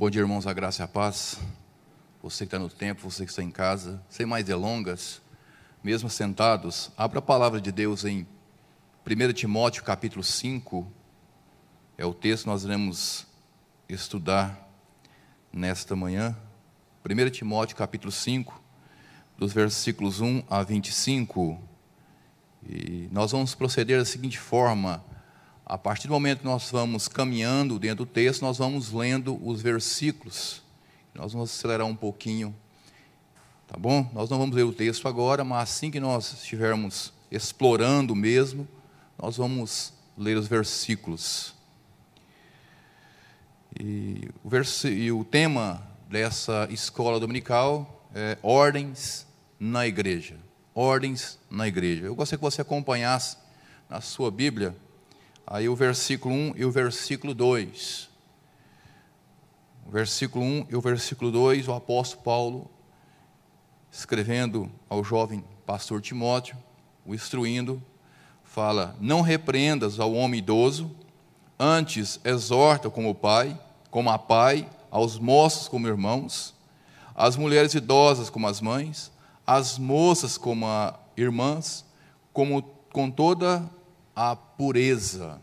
Bom dia, irmãos, a graça e a paz. Você que está no tempo, você que está em casa, sem mais delongas, mesmo sentados, abra a palavra de Deus em 1 Timóteo capítulo 5. É o texto que nós iremos estudar nesta manhã. 1 Timóteo capítulo 5, dos versículos 1 a 25. E nós vamos proceder da seguinte forma: a partir do momento que nós vamos caminhando dentro do texto, nós vamos lendo os versículos. Nós vamos acelerar um pouquinho, tá bom? Nós não vamos ler o texto agora, mas assim que nós estivermos explorando mesmo, nós vamos ler os versículos. E o, vers... e o tema dessa escola dominical é ordens na igreja. Ordens na igreja. Eu gostaria que você acompanhasse na sua Bíblia Aí o versículo 1 e o versículo 2. O versículo 1 e o versículo 2, o apóstolo Paulo, escrevendo ao jovem pastor Timóteo, o instruindo, fala: Não repreendas ao homem idoso, antes exorta como pai, como a pai, aos moços como irmãos, as mulheres idosas como as mães, as moças como irmãs, como com toda a pureza.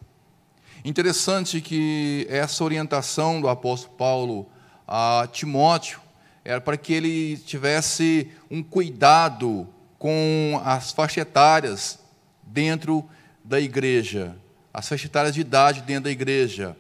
Interessante que essa orientação do apóstolo Paulo a Timóteo era para que ele tivesse um cuidado com as faixas etárias dentro da igreja, as faixas etárias de idade dentro da igreja.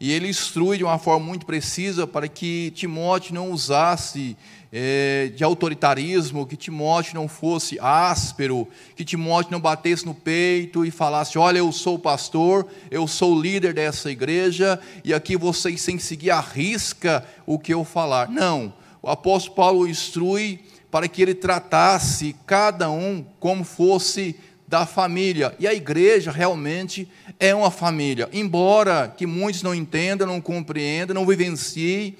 E ele instrui de uma forma muito precisa para que Timóteo não usasse é, de autoritarismo, que Timóteo não fosse áspero, que Timóteo não batesse no peito e falasse: Olha, eu sou pastor, eu sou líder dessa igreja, e aqui vocês têm que seguir a risca o que eu falar. Não, o apóstolo Paulo instrui para que ele tratasse cada um como fosse da família. E a igreja realmente é uma família. Embora que muitos não entendam, não compreendam, não vivenciem,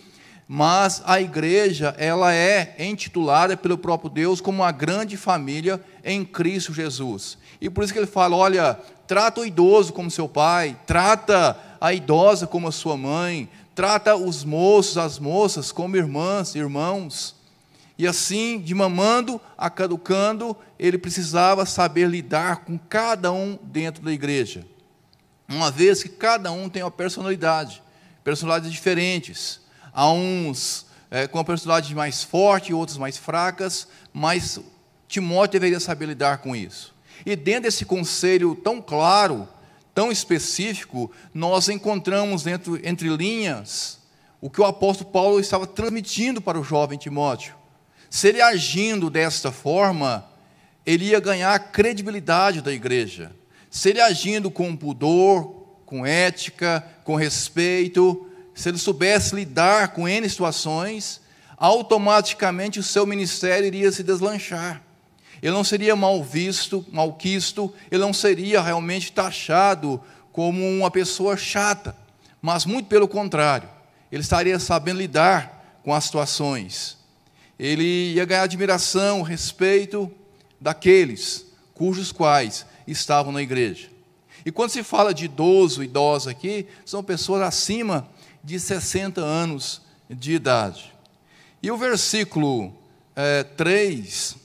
mas a igreja, ela é intitulada pelo próprio Deus como uma grande família em Cristo Jesus. E por isso que ele fala, olha, trata o idoso como seu pai, trata a idosa como a sua mãe, trata os moços, as moças como irmãs, irmãos. E assim, de mamando a caducando, ele precisava saber lidar com cada um dentro da igreja. Uma vez que cada um tem uma personalidade, personalidades diferentes. Há uns é, com a personalidade mais forte, outros mais fracas, mas Timóteo deveria saber lidar com isso. E dentro desse conselho tão claro, tão específico, nós encontramos dentro, entre linhas o que o apóstolo Paulo estava transmitindo para o jovem Timóteo. Se ele agindo desta forma, ele ia ganhar a credibilidade da igreja. Se ele agindo com pudor, com ética, com respeito, se ele soubesse lidar com N situações, automaticamente o seu ministério iria se deslanchar. Ele não seria mal visto, mal quisto, ele não seria realmente taxado como uma pessoa chata, mas muito pelo contrário, ele estaria sabendo lidar com as situações. Ele ia ganhar admiração, respeito daqueles cujos quais estavam na igreja. E quando se fala de idoso, idosa aqui, são pessoas acima de 60 anos de idade. E o versículo é, 3,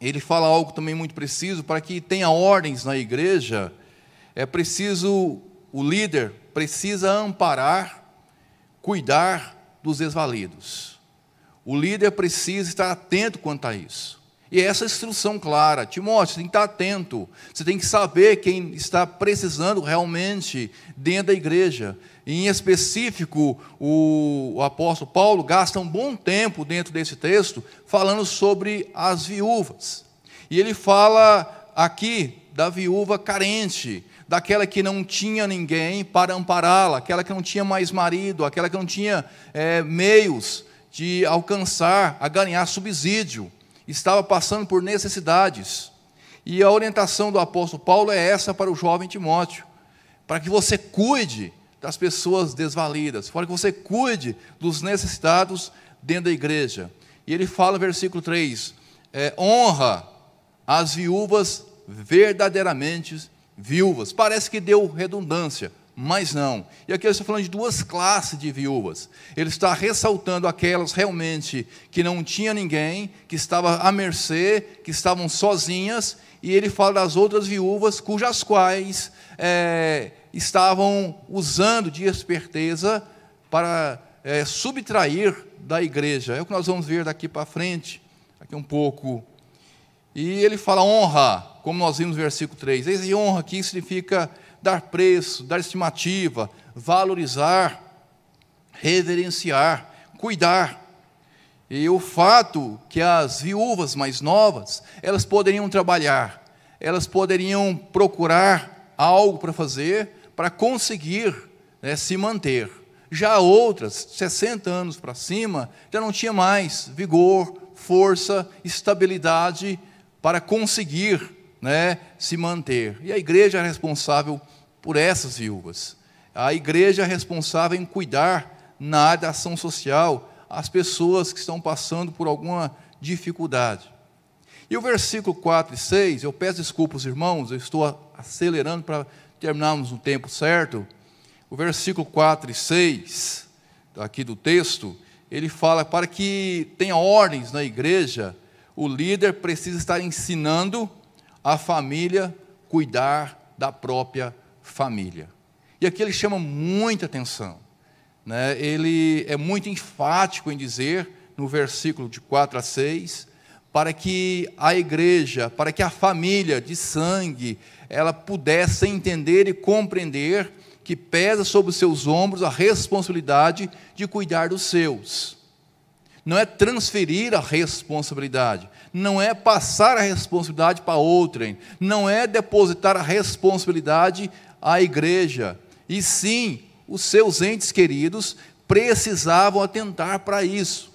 ele fala algo também muito preciso, para que tenha ordens na igreja, é preciso, o líder precisa amparar, cuidar dos desvalidos. O líder precisa estar atento quanto a isso. E essa instrução clara, Timóteo, você tem que estar atento, você tem que saber quem está precisando realmente dentro da igreja. E, em específico, o, o apóstolo Paulo gasta um bom tempo dentro desse texto falando sobre as viúvas. E ele fala aqui da viúva carente, daquela que não tinha ninguém para ampará-la, aquela que não tinha mais marido, aquela que não tinha é, meios de alcançar, a ganhar subsídio estava passando por necessidades. E a orientação do apóstolo Paulo é essa para o jovem Timóteo: para que você cuide das pessoas desvalidas, para que você cuide dos necessitados dentro da igreja. E ele fala versículo 3: é, honra as viúvas verdadeiramente viúvas. Parece que deu redundância, mas não. E aqui ele está falando de duas classes de viúvas. Ele está ressaltando aquelas realmente que não tinha ninguém, que estava à mercê, que estavam sozinhas, e ele fala das outras viúvas cujas quais é, estavam usando de esperteza para é, subtrair da igreja. É o que nós vamos ver daqui para frente, aqui um pouco. E ele fala honra, como nós vimos no versículo 3. Esse honra aqui significa dar preço, dar estimativa, valorizar, reverenciar, cuidar. E o fato que as viúvas mais novas, elas poderiam trabalhar, elas poderiam procurar algo para fazer, para conseguir né, se manter. Já outras, 60 anos para cima, já não tinha mais vigor, força, estabilidade para conseguir né, se manter. E a igreja é responsável por essas viúvas. A igreja é responsável em cuidar na área da ação social as pessoas que estão passando por alguma dificuldade. E o versículo 4 e 6, eu peço desculpas, irmãos, eu estou acelerando para terminarmos no tempo certo. O versículo 4 e 6, aqui do texto, ele fala para que tenha ordens na igreja, o líder precisa estar ensinando a família cuidar da própria família. E aqui ele chama muita atenção. Né? Ele é muito enfático em dizer, no versículo de 4 a 6, para que a igreja, para que a família de sangue, ela pudesse entender e compreender que pesa sobre os seus ombros a responsabilidade de cuidar dos seus. Não é transferir a responsabilidade, não é passar a responsabilidade para outrem, não é depositar a responsabilidade à igreja, e sim, os seus entes queridos precisavam atentar para isso.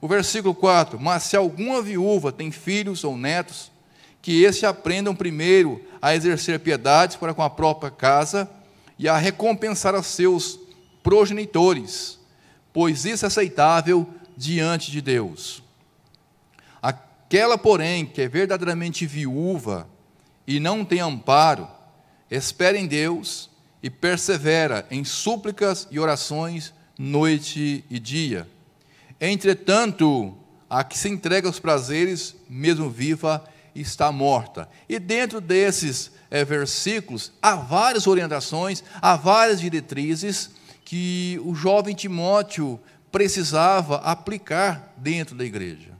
O versículo 4: Mas se alguma viúva tem filhos ou netos, que estes aprendam primeiro a exercer piedade para com a própria casa e a recompensar aos seus progenitores, pois isso é aceitável diante de Deus. Aquela, porém, que é verdadeiramente viúva e não tem amparo, espera em Deus e persevera em súplicas e orações noite e dia. Entretanto, a que se entrega aos prazeres, mesmo viva, está morta. E dentro desses é, versículos, há várias orientações, há várias diretrizes que o jovem Timóteo precisava aplicar dentro da igreja.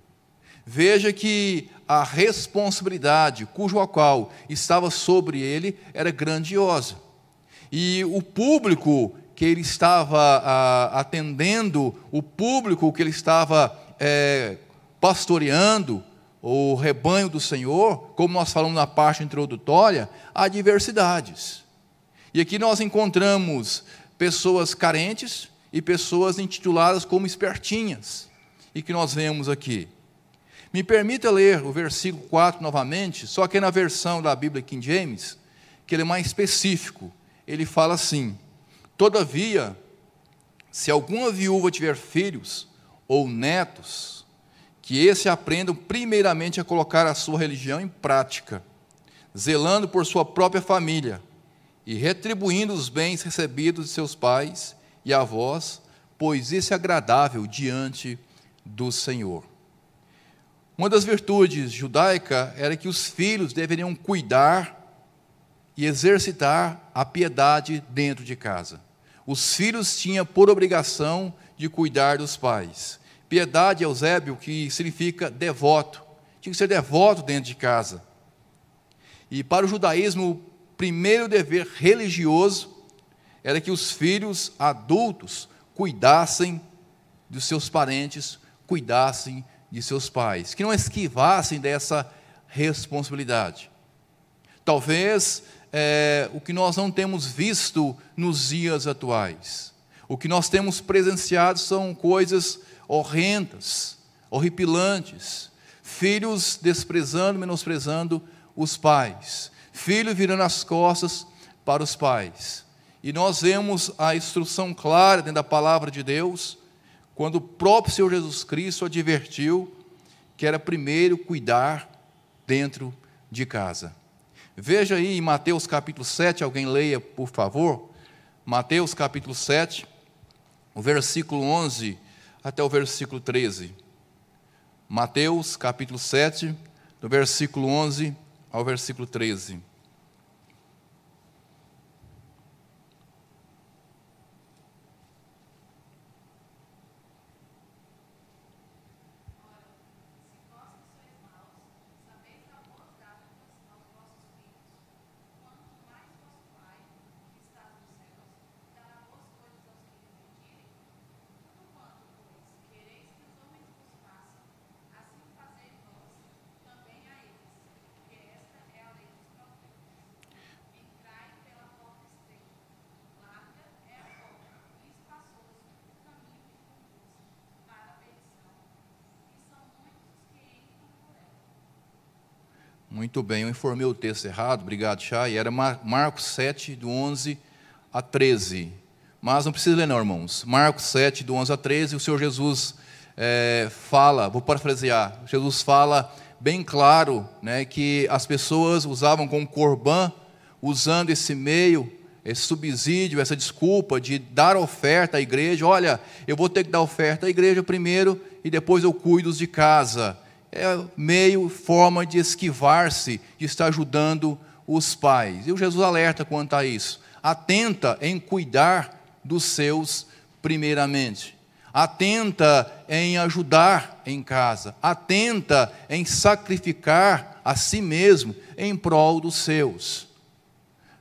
Veja que a responsabilidade cujo qual estava sobre ele era grandiosa. E o público que ele estava a, atendendo, o público que ele estava é, pastoreando, o rebanho do Senhor, como nós falamos na parte introdutória, há diversidades. E aqui nós encontramos pessoas carentes, e pessoas intituladas como espertinhas, e que nós vemos aqui. Me permita ler o versículo 4 novamente, só que na versão da Bíblia King James, que ele é mais específico. Ele fala assim: Todavia, se alguma viúva tiver filhos ou netos, que esse aprendam primeiramente a colocar a sua religião em prática, zelando por sua própria família e retribuindo os bens recebidos de seus pais e a vós, pois isso é agradável diante do Senhor. Uma das virtudes judaicas era que os filhos deveriam cuidar e exercitar a piedade dentro de casa. Os filhos tinham por obrigação de cuidar dos pais. Piedade, Eusébio, que significa devoto. Tinha que ser devoto dentro de casa. E para o judaísmo, o primeiro dever religioso era que os filhos adultos cuidassem dos seus parentes, cuidassem de seus pais, que não esquivassem dessa responsabilidade. Talvez é, o que nós não temos visto nos dias atuais, o que nós temos presenciado são coisas horrendas, horripilantes, filhos desprezando, menosprezando os pais, filhos virando as costas para os pais. E nós vemos a instrução clara dentro da palavra de Deus, quando o próprio Senhor Jesus Cristo advertiu que era primeiro cuidar dentro de casa. Veja aí em Mateus capítulo 7, alguém leia, por favor, Mateus capítulo 7, o versículo 11 até o versículo 13. Mateus capítulo 7, do versículo 11 ao versículo 13. Muito bem, eu informei o texto errado, obrigado, Chay. Era Marcos 7, do 11 a 13. Mas não precisa ler, não, irmãos. Marcos 7, do 11 a 13, o Senhor Jesus é, fala, vou parafrasear, Jesus fala bem claro né, que as pessoas usavam como corbã, usando esse meio, esse subsídio, essa desculpa de dar oferta à igreja. Olha, eu vou ter que dar oferta à igreja primeiro e depois eu cuido de casa é meio, forma de esquivar-se, de estar ajudando os pais. E o Jesus alerta quanto a isso. Atenta em cuidar dos seus primeiramente. Atenta em ajudar em casa. Atenta em sacrificar a si mesmo em prol dos seus.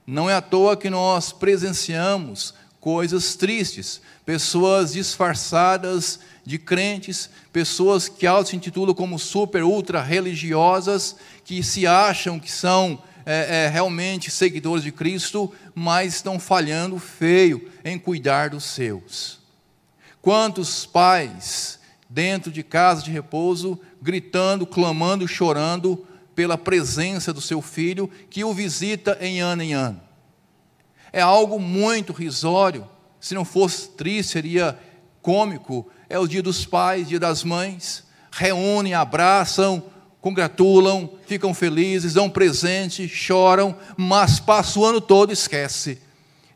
Não é à toa que nós presenciamos coisas tristes, pessoas disfarçadas de crentes, pessoas que se intitulam como super, ultra religiosas, que se acham que são é, é, realmente seguidores de Cristo, mas estão falhando feio em cuidar dos seus. Quantos pais dentro de casa de repouso, gritando, clamando, chorando pela presença do seu filho que o visita em ano em ano. É algo muito risório, se não fosse triste, seria cômico é o dia dos pais, dia das mães, reúnem, abraçam, congratulam, ficam felizes, dão presente, choram, mas passa o ano todo e esquece.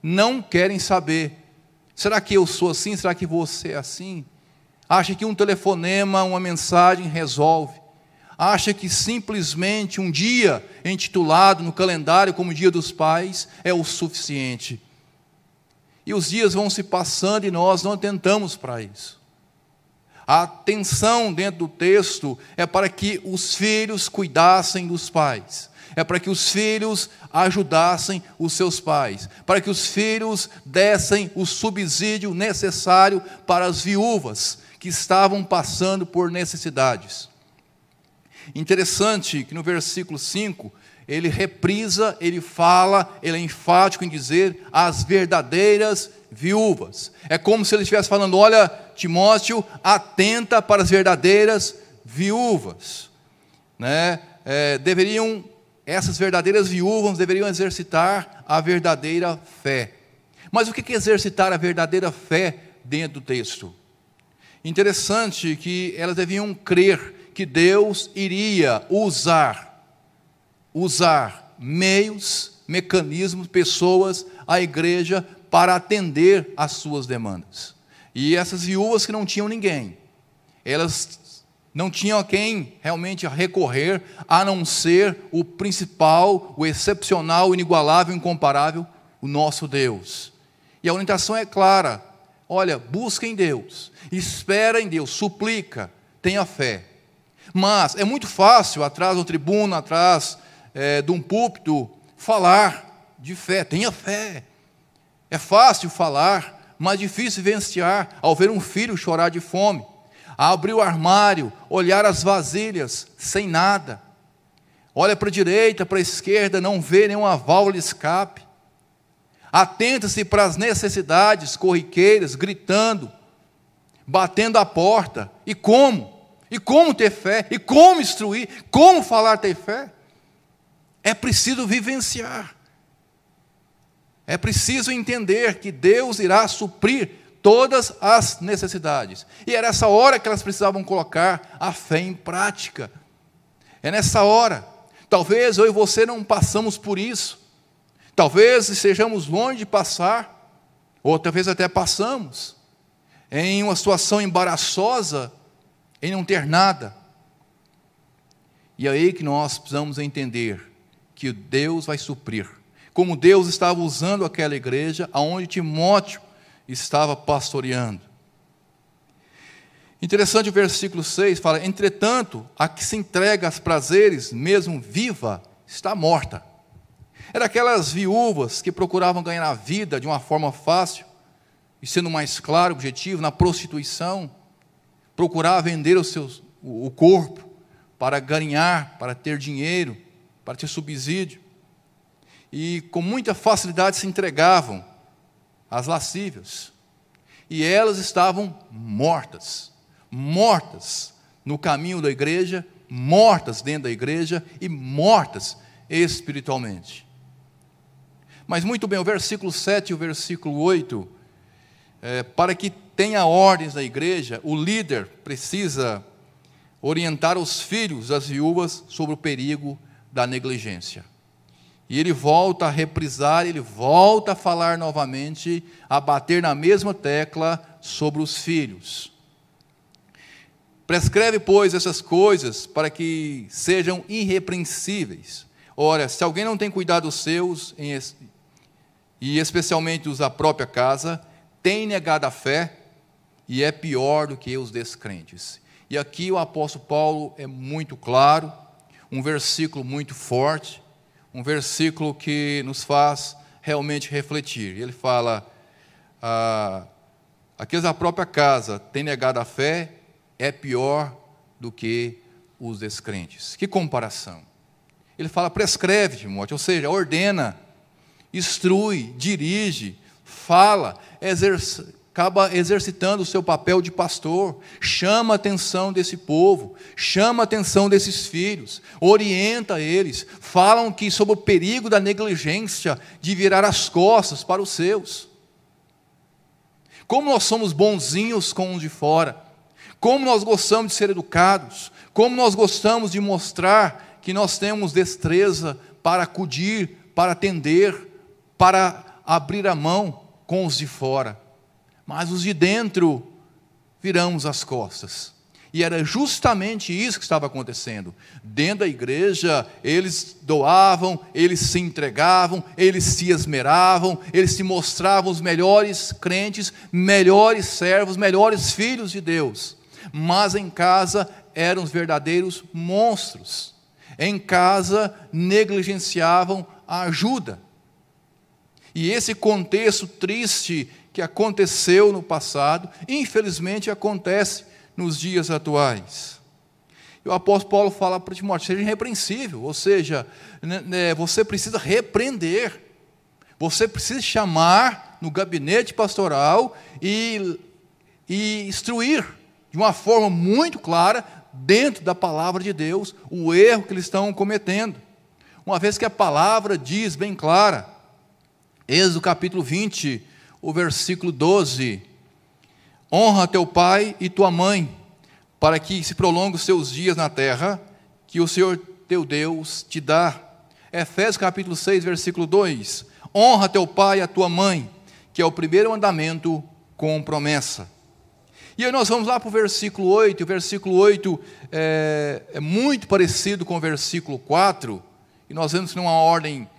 Não querem saber. Será que eu sou assim? Será que você é assim? Acha que um telefonema, uma mensagem resolve. Acha que simplesmente um dia intitulado no calendário como Dia dos Pais é o suficiente. E os dias vão se passando e nós não atentamos para isso. A atenção dentro do texto é para que os filhos cuidassem dos pais, é para que os filhos ajudassem os seus pais, para que os filhos dessem o subsídio necessário para as viúvas que estavam passando por necessidades. Interessante que no versículo 5 ele reprisa, ele fala, ele é enfático em dizer as verdadeiras viúvas. É como se ele estivesse falando: olha, Timóteo, atenta para as verdadeiras viúvas. Né? É, deveriam, essas verdadeiras viúvas deveriam exercitar a verdadeira fé. Mas o que é exercitar a verdadeira fé dentro do texto? Interessante que elas deviam crer que Deus iria usar, usar meios, mecanismos, pessoas, a igreja para atender às suas demandas. E essas viúvas que não tinham ninguém, elas não tinham a quem realmente recorrer, a não ser o principal, o excepcional, o inigualável, o incomparável, o nosso Deus. E a orientação é clara: olha, busca em Deus, espera em Deus, suplica, tenha fé. Mas é muito fácil, atrás do tribuno, atrás é, de um púlpito, falar de fé, tenha fé. É fácil falar, mas difícil vivenciar ao ver um filho chorar de fome, abrir o armário, olhar as vasilhas sem nada. Olha para a direita, para a esquerda, não vê nenhuma válvula de escape. Atenta-se para as necessidades corriqueiras, gritando, batendo a porta. E como? E como ter fé? E como instruir? Como falar ter fé? É preciso vivenciar. É preciso entender que Deus irá suprir todas as necessidades. E era essa hora que elas precisavam colocar a fé em prática. É nessa hora. Talvez eu e você não passamos por isso. Talvez estejamos longe de passar. ou talvez até passamos, em uma situação embaraçosa, em não ter nada. E é aí que nós precisamos entender que Deus vai suprir. Como Deus estava usando aquela igreja aonde Timóteo estava pastoreando. Interessante o versículo 6 fala: Entretanto, a que se entrega aos prazeres, mesmo viva, está morta. Era aquelas viúvas que procuravam ganhar a vida de uma forma fácil, e sendo mais claro, objetivo, na prostituição, procurar vender os seus, o corpo para ganhar, para ter dinheiro, para ter subsídio. E com muita facilidade se entregavam às lascívias. E elas estavam mortas mortas no caminho da igreja, mortas dentro da igreja e mortas espiritualmente. Mas muito bem, o versículo 7 e o versículo 8, é, para que tenha ordens na igreja, o líder precisa orientar os filhos das viúvas sobre o perigo da negligência. E ele volta a reprisar, ele volta a falar novamente, a bater na mesma tecla sobre os filhos. Prescreve, pois, essas coisas para que sejam irrepreensíveis. Ora, se alguém não tem cuidado dos seus, e especialmente os da própria casa, tem negado a fé e é pior do que os descrentes. E aqui o apóstolo Paulo é muito claro, um versículo muito forte, um versículo que nos faz realmente refletir. Ele fala: ah, aqueles da própria casa têm negado a fé é pior do que os descrentes. Que comparação. Ele fala, prescreve, Timóteo, ou seja, ordena, instrui, dirige, fala, exerce, acaba exercitando o seu papel de pastor, chama a atenção desse povo, chama a atenção desses filhos, orienta eles, falam que sobre o perigo da negligência de virar as costas para os seus. Como nós somos bonzinhos com os de fora, como nós gostamos de ser educados, como nós gostamos de mostrar que nós temos destreza para acudir, para atender, para abrir a mão com os de fora. Mas os de dentro viramos as costas. E era justamente isso que estava acontecendo. Dentro da igreja, eles doavam, eles se entregavam, eles se esmeravam, eles se mostravam os melhores crentes, melhores servos, melhores filhos de Deus mas em casa eram os verdadeiros monstros. Em casa negligenciavam a ajuda. E esse contexto triste que aconteceu no passado, infelizmente acontece nos dias atuais. E o apóstolo Paulo fala para Timóteo: seja irrepreensível, ou seja, né, né, você precisa repreender, você precisa chamar no gabinete pastoral e, e instruir de uma forma muito clara, dentro da palavra de Deus, o erro que eles estão cometendo. Uma vez que a palavra diz bem clara, Êxodo capítulo 20, o versículo 12: Honra teu pai e tua mãe, para que se prolongue os seus dias na terra, que o Senhor teu Deus te dá. Efésios capítulo 6, versículo 2: Honra teu pai e a tua mãe, que é o primeiro mandamento com promessa. E aí nós vamos lá para o versículo 8, e o versículo 8 é, é muito parecido com o versículo 4, e nós vemos numa ordem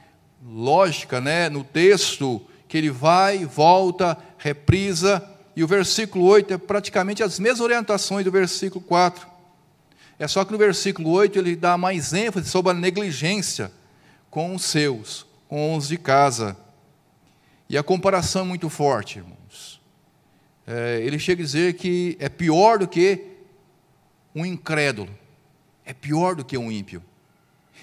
lógica, né, no texto, que ele vai, volta, reprisa, e o versículo 8 é praticamente as mesmas orientações do versículo 4. É só que no versículo 8 ele dá mais ênfase sobre a negligência com os seus, com os de casa. E a comparação é muito forte, irmão é, ele chega a dizer que é pior do que um incrédulo, é pior do que um ímpio.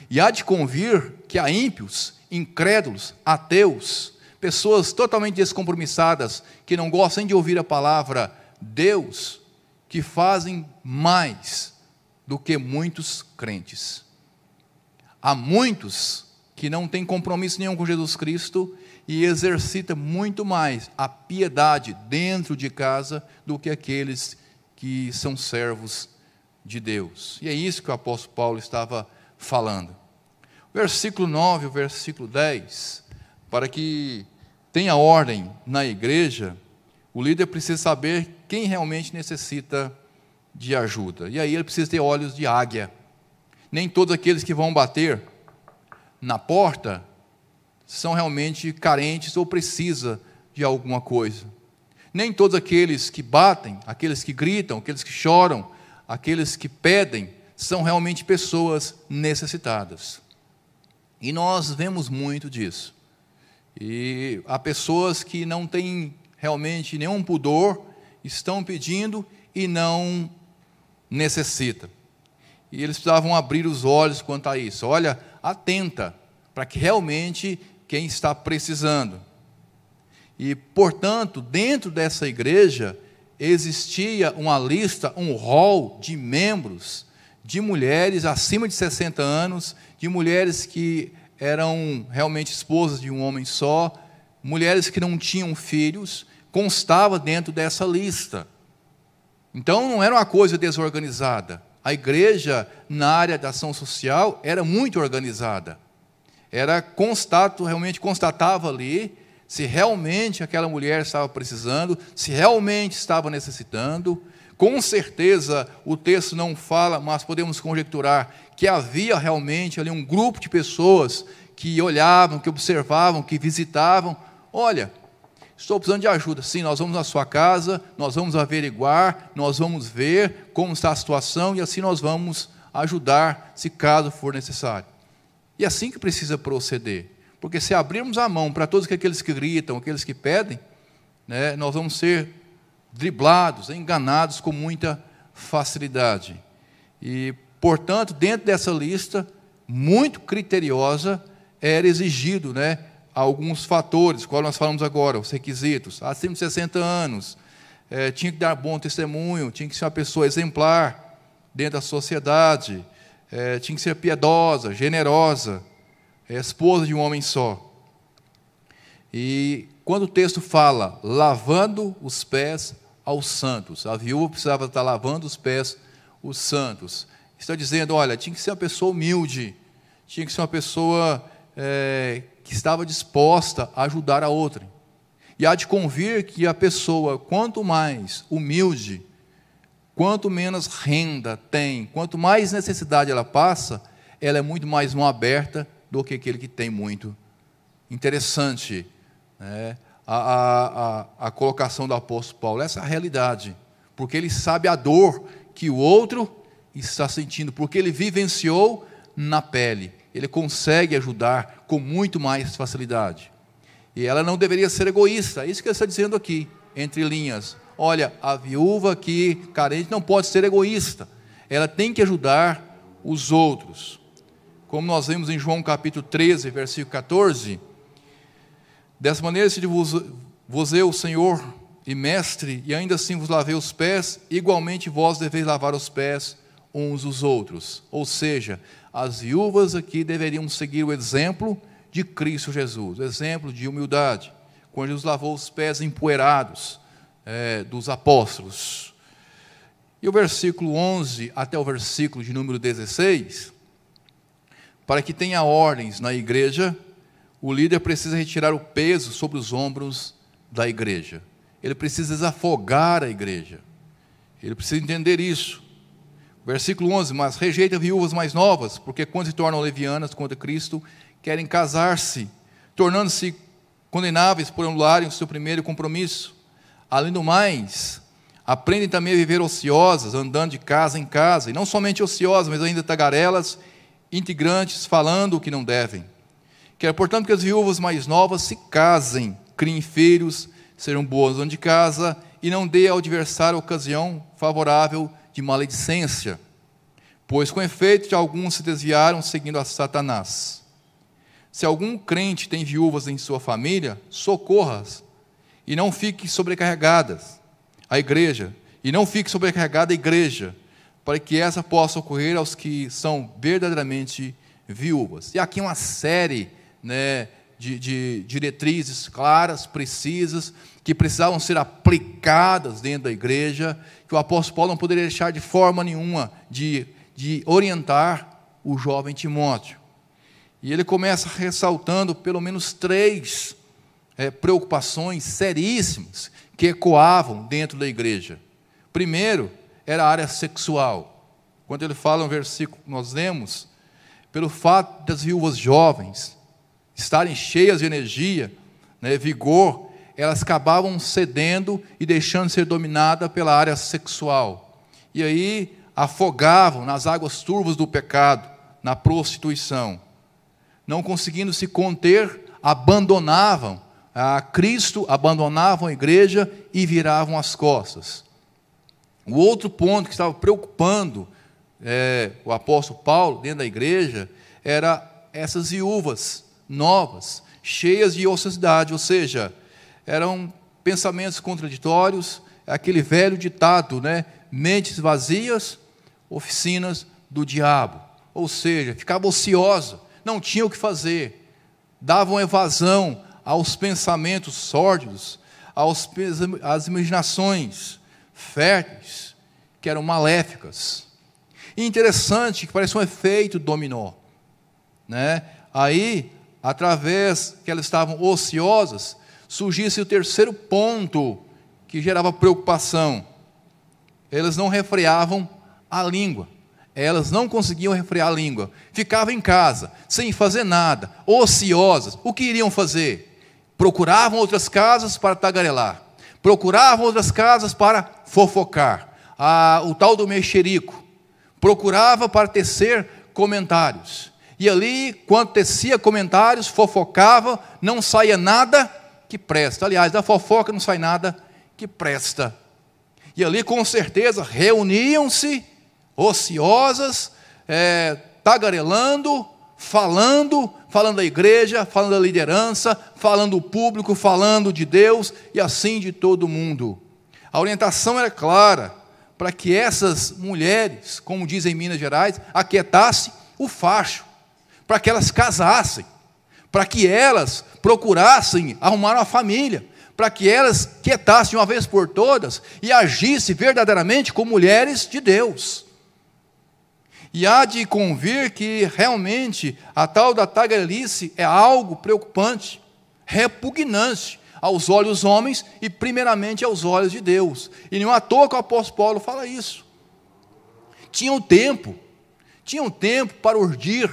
E há de convir que há ímpios, incrédulos, ateus, pessoas totalmente descompromissadas, que não gostam de ouvir a palavra Deus, que fazem mais do que muitos crentes. Há muitos que não têm compromisso nenhum com Jesus Cristo e exercita muito mais a piedade dentro de casa do que aqueles que são servos de Deus. E é isso que o apóstolo Paulo estava falando. Versículo 9, o versículo 10, para que tem a ordem na igreja, o líder precisa saber quem realmente necessita de ajuda. E aí ele precisa ter olhos de águia. Nem todos aqueles que vão bater na porta são realmente carentes ou precisa de alguma coisa. Nem todos aqueles que batem, aqueles que gritam, aqueles que choram, aqueles que pedem, são realmente pessoas necessitadas. E nós vemos muito disso. E há pessoas que não têm realmente nenhum pudor, estão pedindo e não necessitam. E eles precisavam abrir os olhos quanto a isso. Olha, atenta para que realmente quem está precisando. E, portanto, dentro dessa igreja existia uma lista, um rol de membros de mulheres acima de 60 anos, de mulheres que eram realmente esposas de um homem só, mulheres que não tinham filhos, constava dentro dessa lista. Então não era uma coisa desorganizada. A igreja na área da ação social era muito organizada. Era constato, realmente constatava ali se realmente aquela mulher estava precisando, se realmente estava necessitando. Com certeza o texto não fala, mas podemos conjecturar que havia realmente ali um grupo de pessoas que olhavam, que observavam, que visitavam. Olha, estou precisando de ajuda. Sim, nós vamos na sua casa, nós vamos averiguar, nós vamos ver como está a situação e assim nós vamos ajudar, se caso for necessário. E é assim que precisa proceder. Porque se abrirmos a mão para todos aqueles que gritam, aqueles que pedem, né, nós vamos ser driblados, enganados com muita facilidade. E, portanto, dentro dessa lista, muito criteriosa, era exigido né, alguns fatores, qual nós falamos agora, os requisitos. Acima de 60 anos, é, tinha que dar bom testemunho, tinha que ser uma pessoa exemplar dentro da sociedade, é, tinha que ser piedosa, generosa, é, esposa de um homem só. E quando o texto fala lavando os pés aos santos, a viúva precisava estar lavando os pés os santos. Está dizendo, olha, tinha que ser uma pessoa humilde, tinha que ser uma pessoa é, que estava disposta a ajudar a outra. E há de convir que a pessoa, quanto mais humilde, quanto menos renda tem, quanto mais necessidade ela passa, ela é muito mais mão aberta do que aquele que tem muito. Interessante né? A, a, a, colocação do apóstolo Paulo, essa é a realidade, porque ele sabe a dor que o outro está sentindo, porque ele vivenciou na pele, ele consegue ajudar com muito mais facilidade. E ela não deveria ser egoísta, é isso que ele está dizendo aqui, entre linhas. Olha, a viúva aqui, carente, não pode ser egoísta, ela tem que ajudar os outros. Como nós vemos em João capítulo 13, versículo 14, dessa maneira se vos, vos eu, Senhor e Mestre, e ainda assim vos lavei os pés, igualmente vós deveis lavar os pés uns os outros. Ou seja, as viúvas aqui deveriam seguir o exemplo de Cristo Jesus, exemplo de humildade, quando Jesus lavou os pés empoeirados é, dos apóstolos. E o versículo 11 até o versículo de número 16 para que tenha ordens na igreja, o líder precisa retirar o peso sobre os ombros da igreja. Ele precisa desafogar a igreja. Ele precisa entender isso. Versículo 11: Mas rejeita viúvas mais novas, porque quando se tornam levianas contra Cristo, querem casar-se, tornando-se condenáveis por anularem o seu primeiro compromisso. Além do mais, aprendem também a viver ociosas, andando de casa em casa, e não somente ociosas, mas ainda tagarelas integrantes falando o que não devem. Quer, portanto, que as viúvas mais novas se casem, criem filhos, serão boas donas de casa e não dê ao adversário ocasião favorável de maledicência, pois com efeito de alguns se desviaram seguindo a Satanás. Se algum crente tem viúvas em sua família, socorras e não fique sobrecarregadas a igreja, e não fique sobrecarregada a igreja, para que essa possa ocorrer aos que são verdadeiramente viúvas. E aqui uma série né, de, de diretrizes claras, precisas, que precisavam ser aplicadas dentro da igreja, que o apóstolo Paulo não poderia deixar de forma nenhuma de, de orientar o jovem Timóteo. E ele começa ressaltando pelo menos três é, preocupações seríssimas que ecoavam dentro da igreja. Primeiro, era a área sexual. Quando ele fala no versículo que nós lemos, pelo fato das viúvas jovens estarem cheias de energia, né, vigor, elas acabavam cedendo e deixando de ser dominada pela área sexual. E aí afogavam nas águas turvas do pecado, na prostituição. Não conseguindo se conter, abandonavam a Cristo, abandonavam a igreja e viravam as costas. O outro ponto que estava preocupando é, o apóstolo Paulo dentro da igreja era essas viúvas novas, cheias de ociosidade, ou seja, eram pensamentos contraditórios, aquele velho ditado, né? Mentes vazias, oficinas do diabo. Ou seja, ficava ociosa, não tinha o que fazer, davam evasão aos pensamentos sórdidos, aos, às imaginações férteis, que eram maléficas. E interessante que parece um efeito dominó. Né? Aí, através que elas estavam ociosas, surgisse o terceiro ponto que gerava preocupação. Elas não refreavam a língua. Elas não conseguiam refrear a língua. Ficavam em casa, sem fazer nada, ociosas. O que iriam fazer? Procuravam outras casas para tagarelar, procuravam outras casas para fofocar. Ah, o tal do mexerico procurava para tecer comentários. E ali, quando tecia comentários, fofocava, não saía nada que presta. Aliás, da fofoca não sai nada que presta. E ali, com certeza, reuniam-se ociosas, é, tagarelando, falando, falando da igreja, falando da liderança, falando do público, falando de Deus e assim de todo mundo. A orientação era clara para que essas mulheres, como dizem em Minas Gerais, aquietassem o facho, para que elas casassem, para que elas procurassem arrumar uma família, para que elas quietassem uma vez por todas e agissem verdadeiramente como mulheres de Deus. E há de convir que realmente a tal da tagarelice é algo preocupante, repugnante aos olhos dos homens e primeiramente aos olhos de Deus. E não à toa que o apóstolo Paulo fala isso. Tinham tempo, tinham tempo para urdir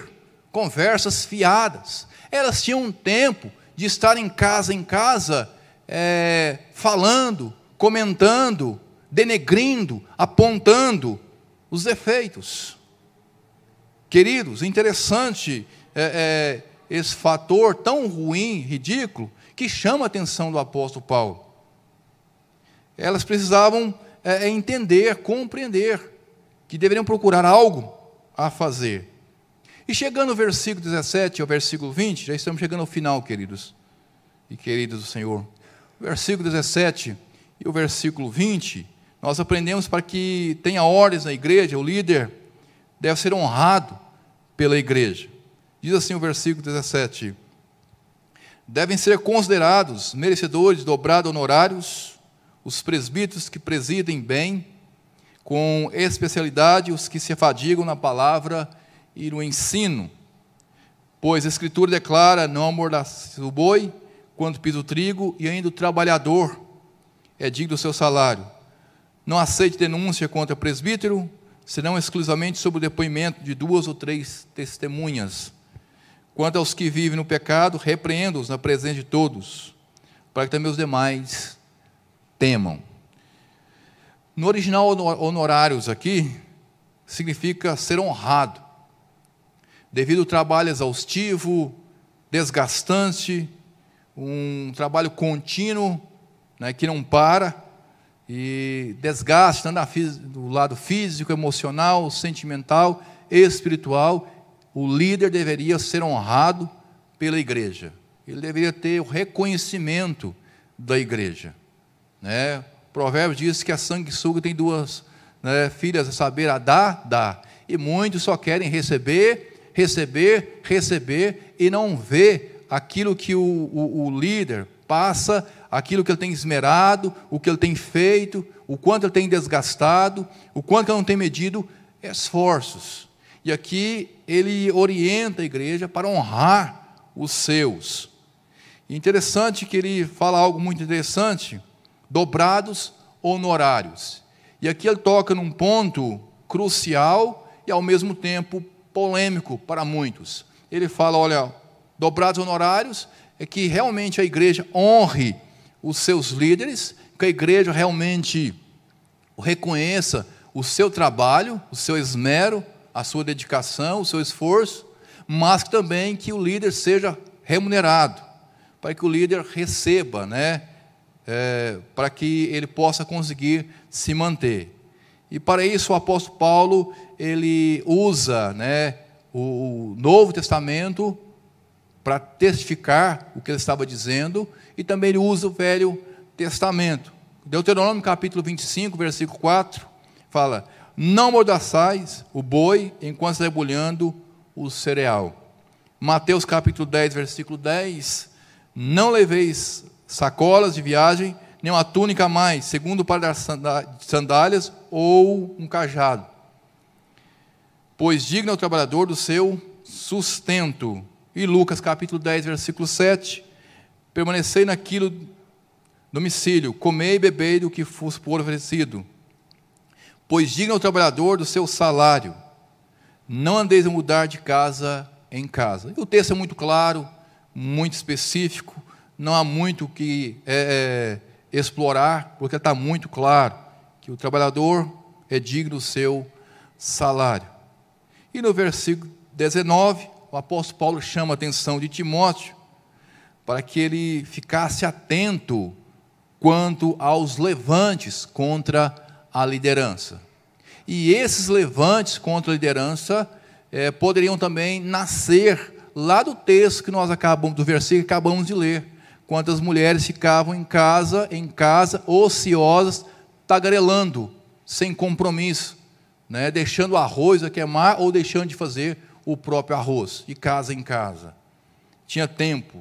conversas fiadas. Elas tinham tempo de estar em casa em casa, é, falando, comentando, denegrindo, apontando os defeitos. Queridos, interessante é, é, esse fator tão ruim, ridículo, que chama a atenção do apóstolo Paulo. Elas precisavam é, é entender, compreender, que deveriam procurar algo a fazer. E chegando ao versículo 17 ao versículo 20, já estamos chegando ao final, queridos e queridos do Senhor. Versículo 17 e o versículo 20, nós aprendemos para que tenha ordens na igreja, o líder deve ser honrado pela igreja. Diz assim o versículo 17: Devem ser considerados merecedores dobrado honorários os presbíteros que presidem bem, com especialidade os que se afadigam na palavra e no ensino. Pois a Escritura declara: não amordace o boi quando pisa o trigo, e ainda o trabalhador é digno do seu salário. Não aceite denúncia contra o presbítero, senão exclusivamente sob o depoimento de duas ou três testemunhas. Quanto aos que vivem no pecado, repreenda-os na presença de todos, para que também os demais temam. No original, honorários aqui, significa ser honrado, devido ao trabalho exaustivo, desgastante, um trabalho contínuo, né, que não para, e desgaste tanto do lado físico, emocional, sentimental, espiritual, o líder deveria ser honrado pela igreja. Ele deveria ter o reconhecimento da igreja. Né? O provérbio diz que a sanguessuga tem duas né, filhas a saber a dar, dá. E muitos só querem receber, receber, receber e não ver aquilo que o, o, o líder passa aquilo que ele tem esmerado, o que ele tem feito, o quanto ele tem desgastado, o quanto ele não tem medido esforços. E aqui ele orienta a igreja para honrar os seus. Interessante que ele fala algo muito interessante: dobrados honorários. E aqui ele toca num ponto crucial e ao mesmo tempo polêmico para muitos. Ele fala: olha, dobrados honorários é que realmente a igreja honre os seus líderes, que a igreja realmente reconheça o seu trabalho, o seu esmero, a sua dedicação, o seu esforço, mas também que o líder seja remunerado, para que o líder receba, né, é, para que ele possa conseguir se manter. E para isso o apóstolo Paulo ele usa, né, o Novo Testamento para testificar o que ele estava dizendo e também ele usa o Velho Testamento. Deuteronômio capítulo 25, versículo 4, fala: Não mordaçais o boi enquanto está debulhando o cereal. Mateus capítulo 10, versículo 10: Não leveis sacolas de viagem, nem uma túnica mais, segundo para dar sandálias ou um cajado. Pois digno é o trabalhador do seu sustento. E Lucas capítulo 10, versículo 7: Permanecei naquilo domicílio, comei e bebei do que fosse por oferecido. Pois digno é o trabalhador do seu salário. Não andeis a mudar de casa em casa. E o texto é muito claro, muito específico, não há muito que é, é, explorar, porque está muito claro que o trabalhador é digno do seu salário. E no versículo 19, o apóstolo Paulo chama a atenção de Timóteo para que ele ficasse atento quanto aos levantes contra a liderança. E esses levantes contra a liderança é, poderiam também nascer lá do texto que nós acabamos, do versículo que acabamos de ler, quantas mulheres ficavam em casa, em casa, ociosas, tagarelando, sem compromisso, né, deixando o arroz a queimar ou deixando de fazer o próprio arroz, de casa em casa. Tinha tempo.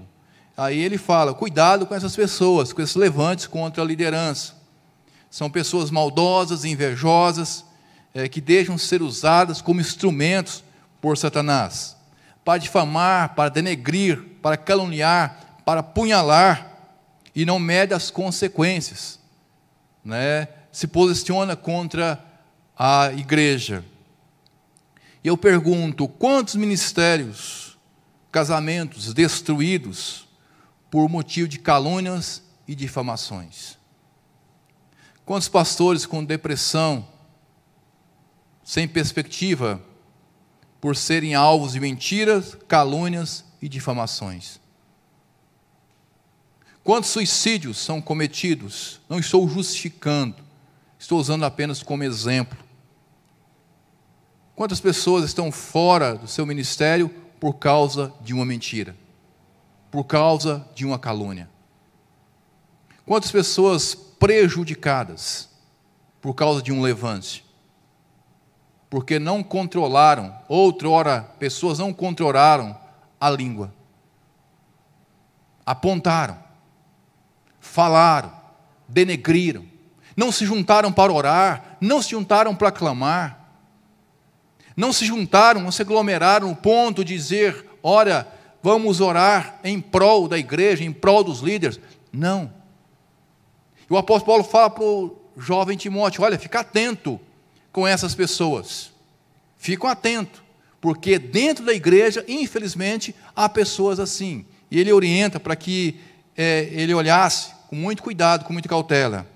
Aí ele fala: cuidado com essas pessoas, com esses levantes contra a liderança. São pessoas maldosas, invejosas, é, que deixam ser usadas como instrumentos por Satanás para difamar, para denegrir, para caluniar, para punhalar e não mede as consequências, né? Se posiciona contra a igreja. E eu pergunto: quantos ministérios, casamentos destruídos por motivo de calúnias e difamações? Quantos pastores com depressão, sem perspectiva, por serem alvos de mentiras, calúnias e difamações? Quantos suicídios são cometidos? Não estou justificando, estou usando apenas como exemplo. Quantas pessoas estão fora do seu ministério por causa de uma mentira? Por causa de uma calúnia? Quantas pessoas prejudicadas por causa de um levante? Porque não controlaram, outrora, pessoas não controlaram a língua. Apontaram, falaram, denegriram, não se juntaram para orar, não se juntaram para clamar, não se juntaram, não se aglomeraram no ponto de dizer: ora, vamos orar em prol da igreja, em prol dos líderes. Não. O apóstolo Paulo fala para o jovem Timóteo: olha, fica atento com essas pessoas. Ficam atentos, porque dentro da igreja, infelizmente, há pessoas assim. E ele orienta para que é, ele olhasse com muito cuidado, com muita cautela.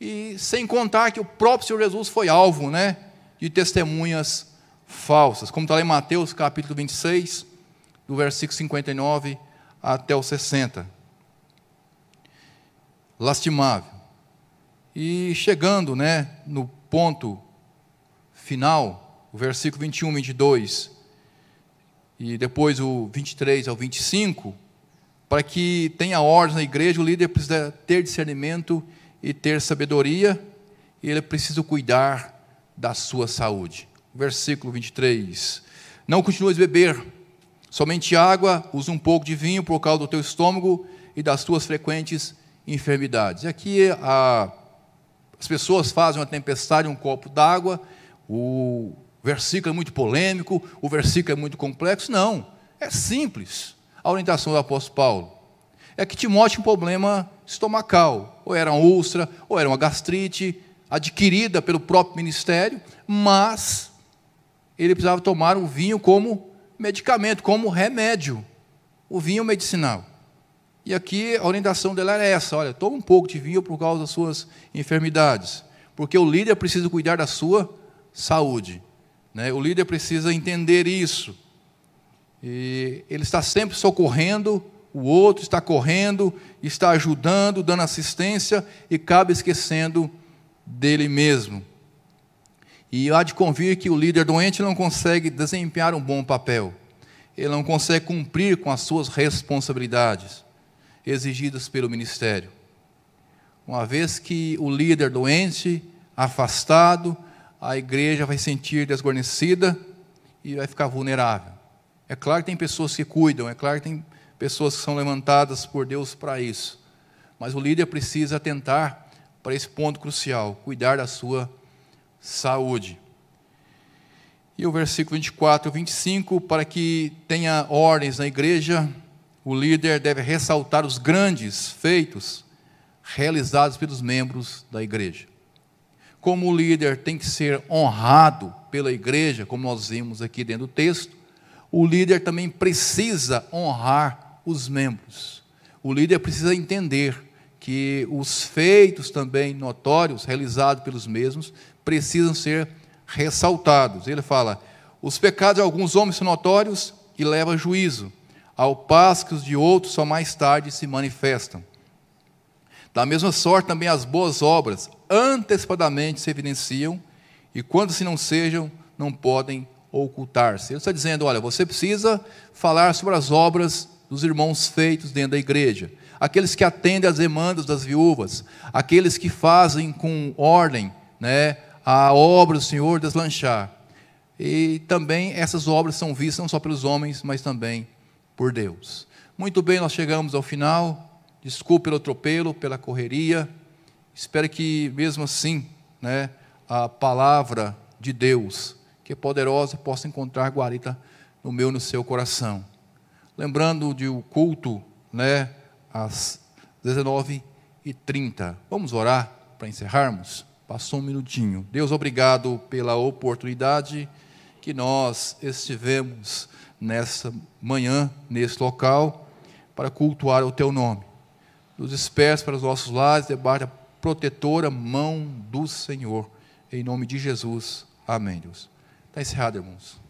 E sem contar que o próprio Senhor Jesus foi alvo, né? De testemunhas falsas, como está lá em Mateus capítulo 26, do versículo 59 até o 60. Lastimável. E chegando né, no ponto final, o versículo 21, 22, e depois o 23 ao 25, para que tenha ordem na igreja, o líder precisa ter discernimento e ter sabedoria, e ele precisa cuidar da sua saúde. Versículo 23. Não continues beber somente água, usa um pouco de vinho por causa do teu estômago e das tuas frequentes enfermidades. E aqui a, as pessoas fazem uma tempestade, um copo d'água, o versículo é muito polêmico, o versículo é muito complexo. Não, é simples a orientação do apóstolo Paulo. é que Timóteo tinha um problema estomacal, ou era uma úlcera, ou era uma gastrite adquirida pelo próprio ministério, mas ele precisava tomar o vinho como medicamento, como remédio, o vinho medicinal. E aqui a orientação dela era essa: olha, toma um pouco de vinho por causa das suas enfermidades, porque o líder precisa cuidar da sua saúde. Né? O líder precisa entender isso. E ele está sempre socorrendo, o outro está correndo, está ajudando, dando assistência e acaba esquecendo dele mesmo. E há de convir que o líder doente não consegue desempenhar um bom papel, ele não consegue cumprir com as suas responsabilidades exigidas pelo ministério. Uma vez que o líder doente, afastado, a igreja vai sentir desguarnecida e vai ficar vulnerável. É claro que tem pessoas que cuidam, é claro que tem pessoas que são levantadas por Deus para isso. Mas o líder precisa atentar para esse ponto crucial, cuidar da sua saúde. E o versículo 24 e 25, para que tenha ordens na igreja, o líder deve ressaltar os grandes feitos realizados pelos membros da igreja. Como o líder tem que ser honrado pela igreja, como nós vimos aqui dentro do texto, o líder também precisa honrar os membros. O líder precisa entender que os feitos também notórios realizados pelos mesmos precisam ser ressaltados. Ele fala: os pecados de alguns homens são notórios e levam a juízo, ao passo que os de outros só mais tarde se manifestam. Da mesma sorte, também as boas obras antecipadamente se evidenciam, e quando se não sejam, não podem ocultar-se. Ele está dizendo: olha, você precisa falar sobre as obras dos irmãos feitos dentro da igreja, aqueles que atendem às demandas das viúvas, aqueles que fazem com ordem, né, a obra do Senhor deslanchar. E também essas obras são vistas não só pelos homens, mas também por Deus. Muito bem, nós chegamos ao final. Desculpe pelo atropelo, pela correria. Espero que, mesmo assim, né, a palavra de Deus, que é poderosa, possa encontrar guarita no meu e no seu coração. Lembrando de o culto, né, às 19h30. Vamos orar para encerrarmos? Passou um minutinho. Deus, obrigado pela oportunidade que nós estivemos nessa manhã, nesse local, para cultuar o teu nome. Nos dispersa para os nossos lares, debaixo da protetora mão do Senhor. Em nome de Jesus. Amém, Deus. Está encerrado, irmãos.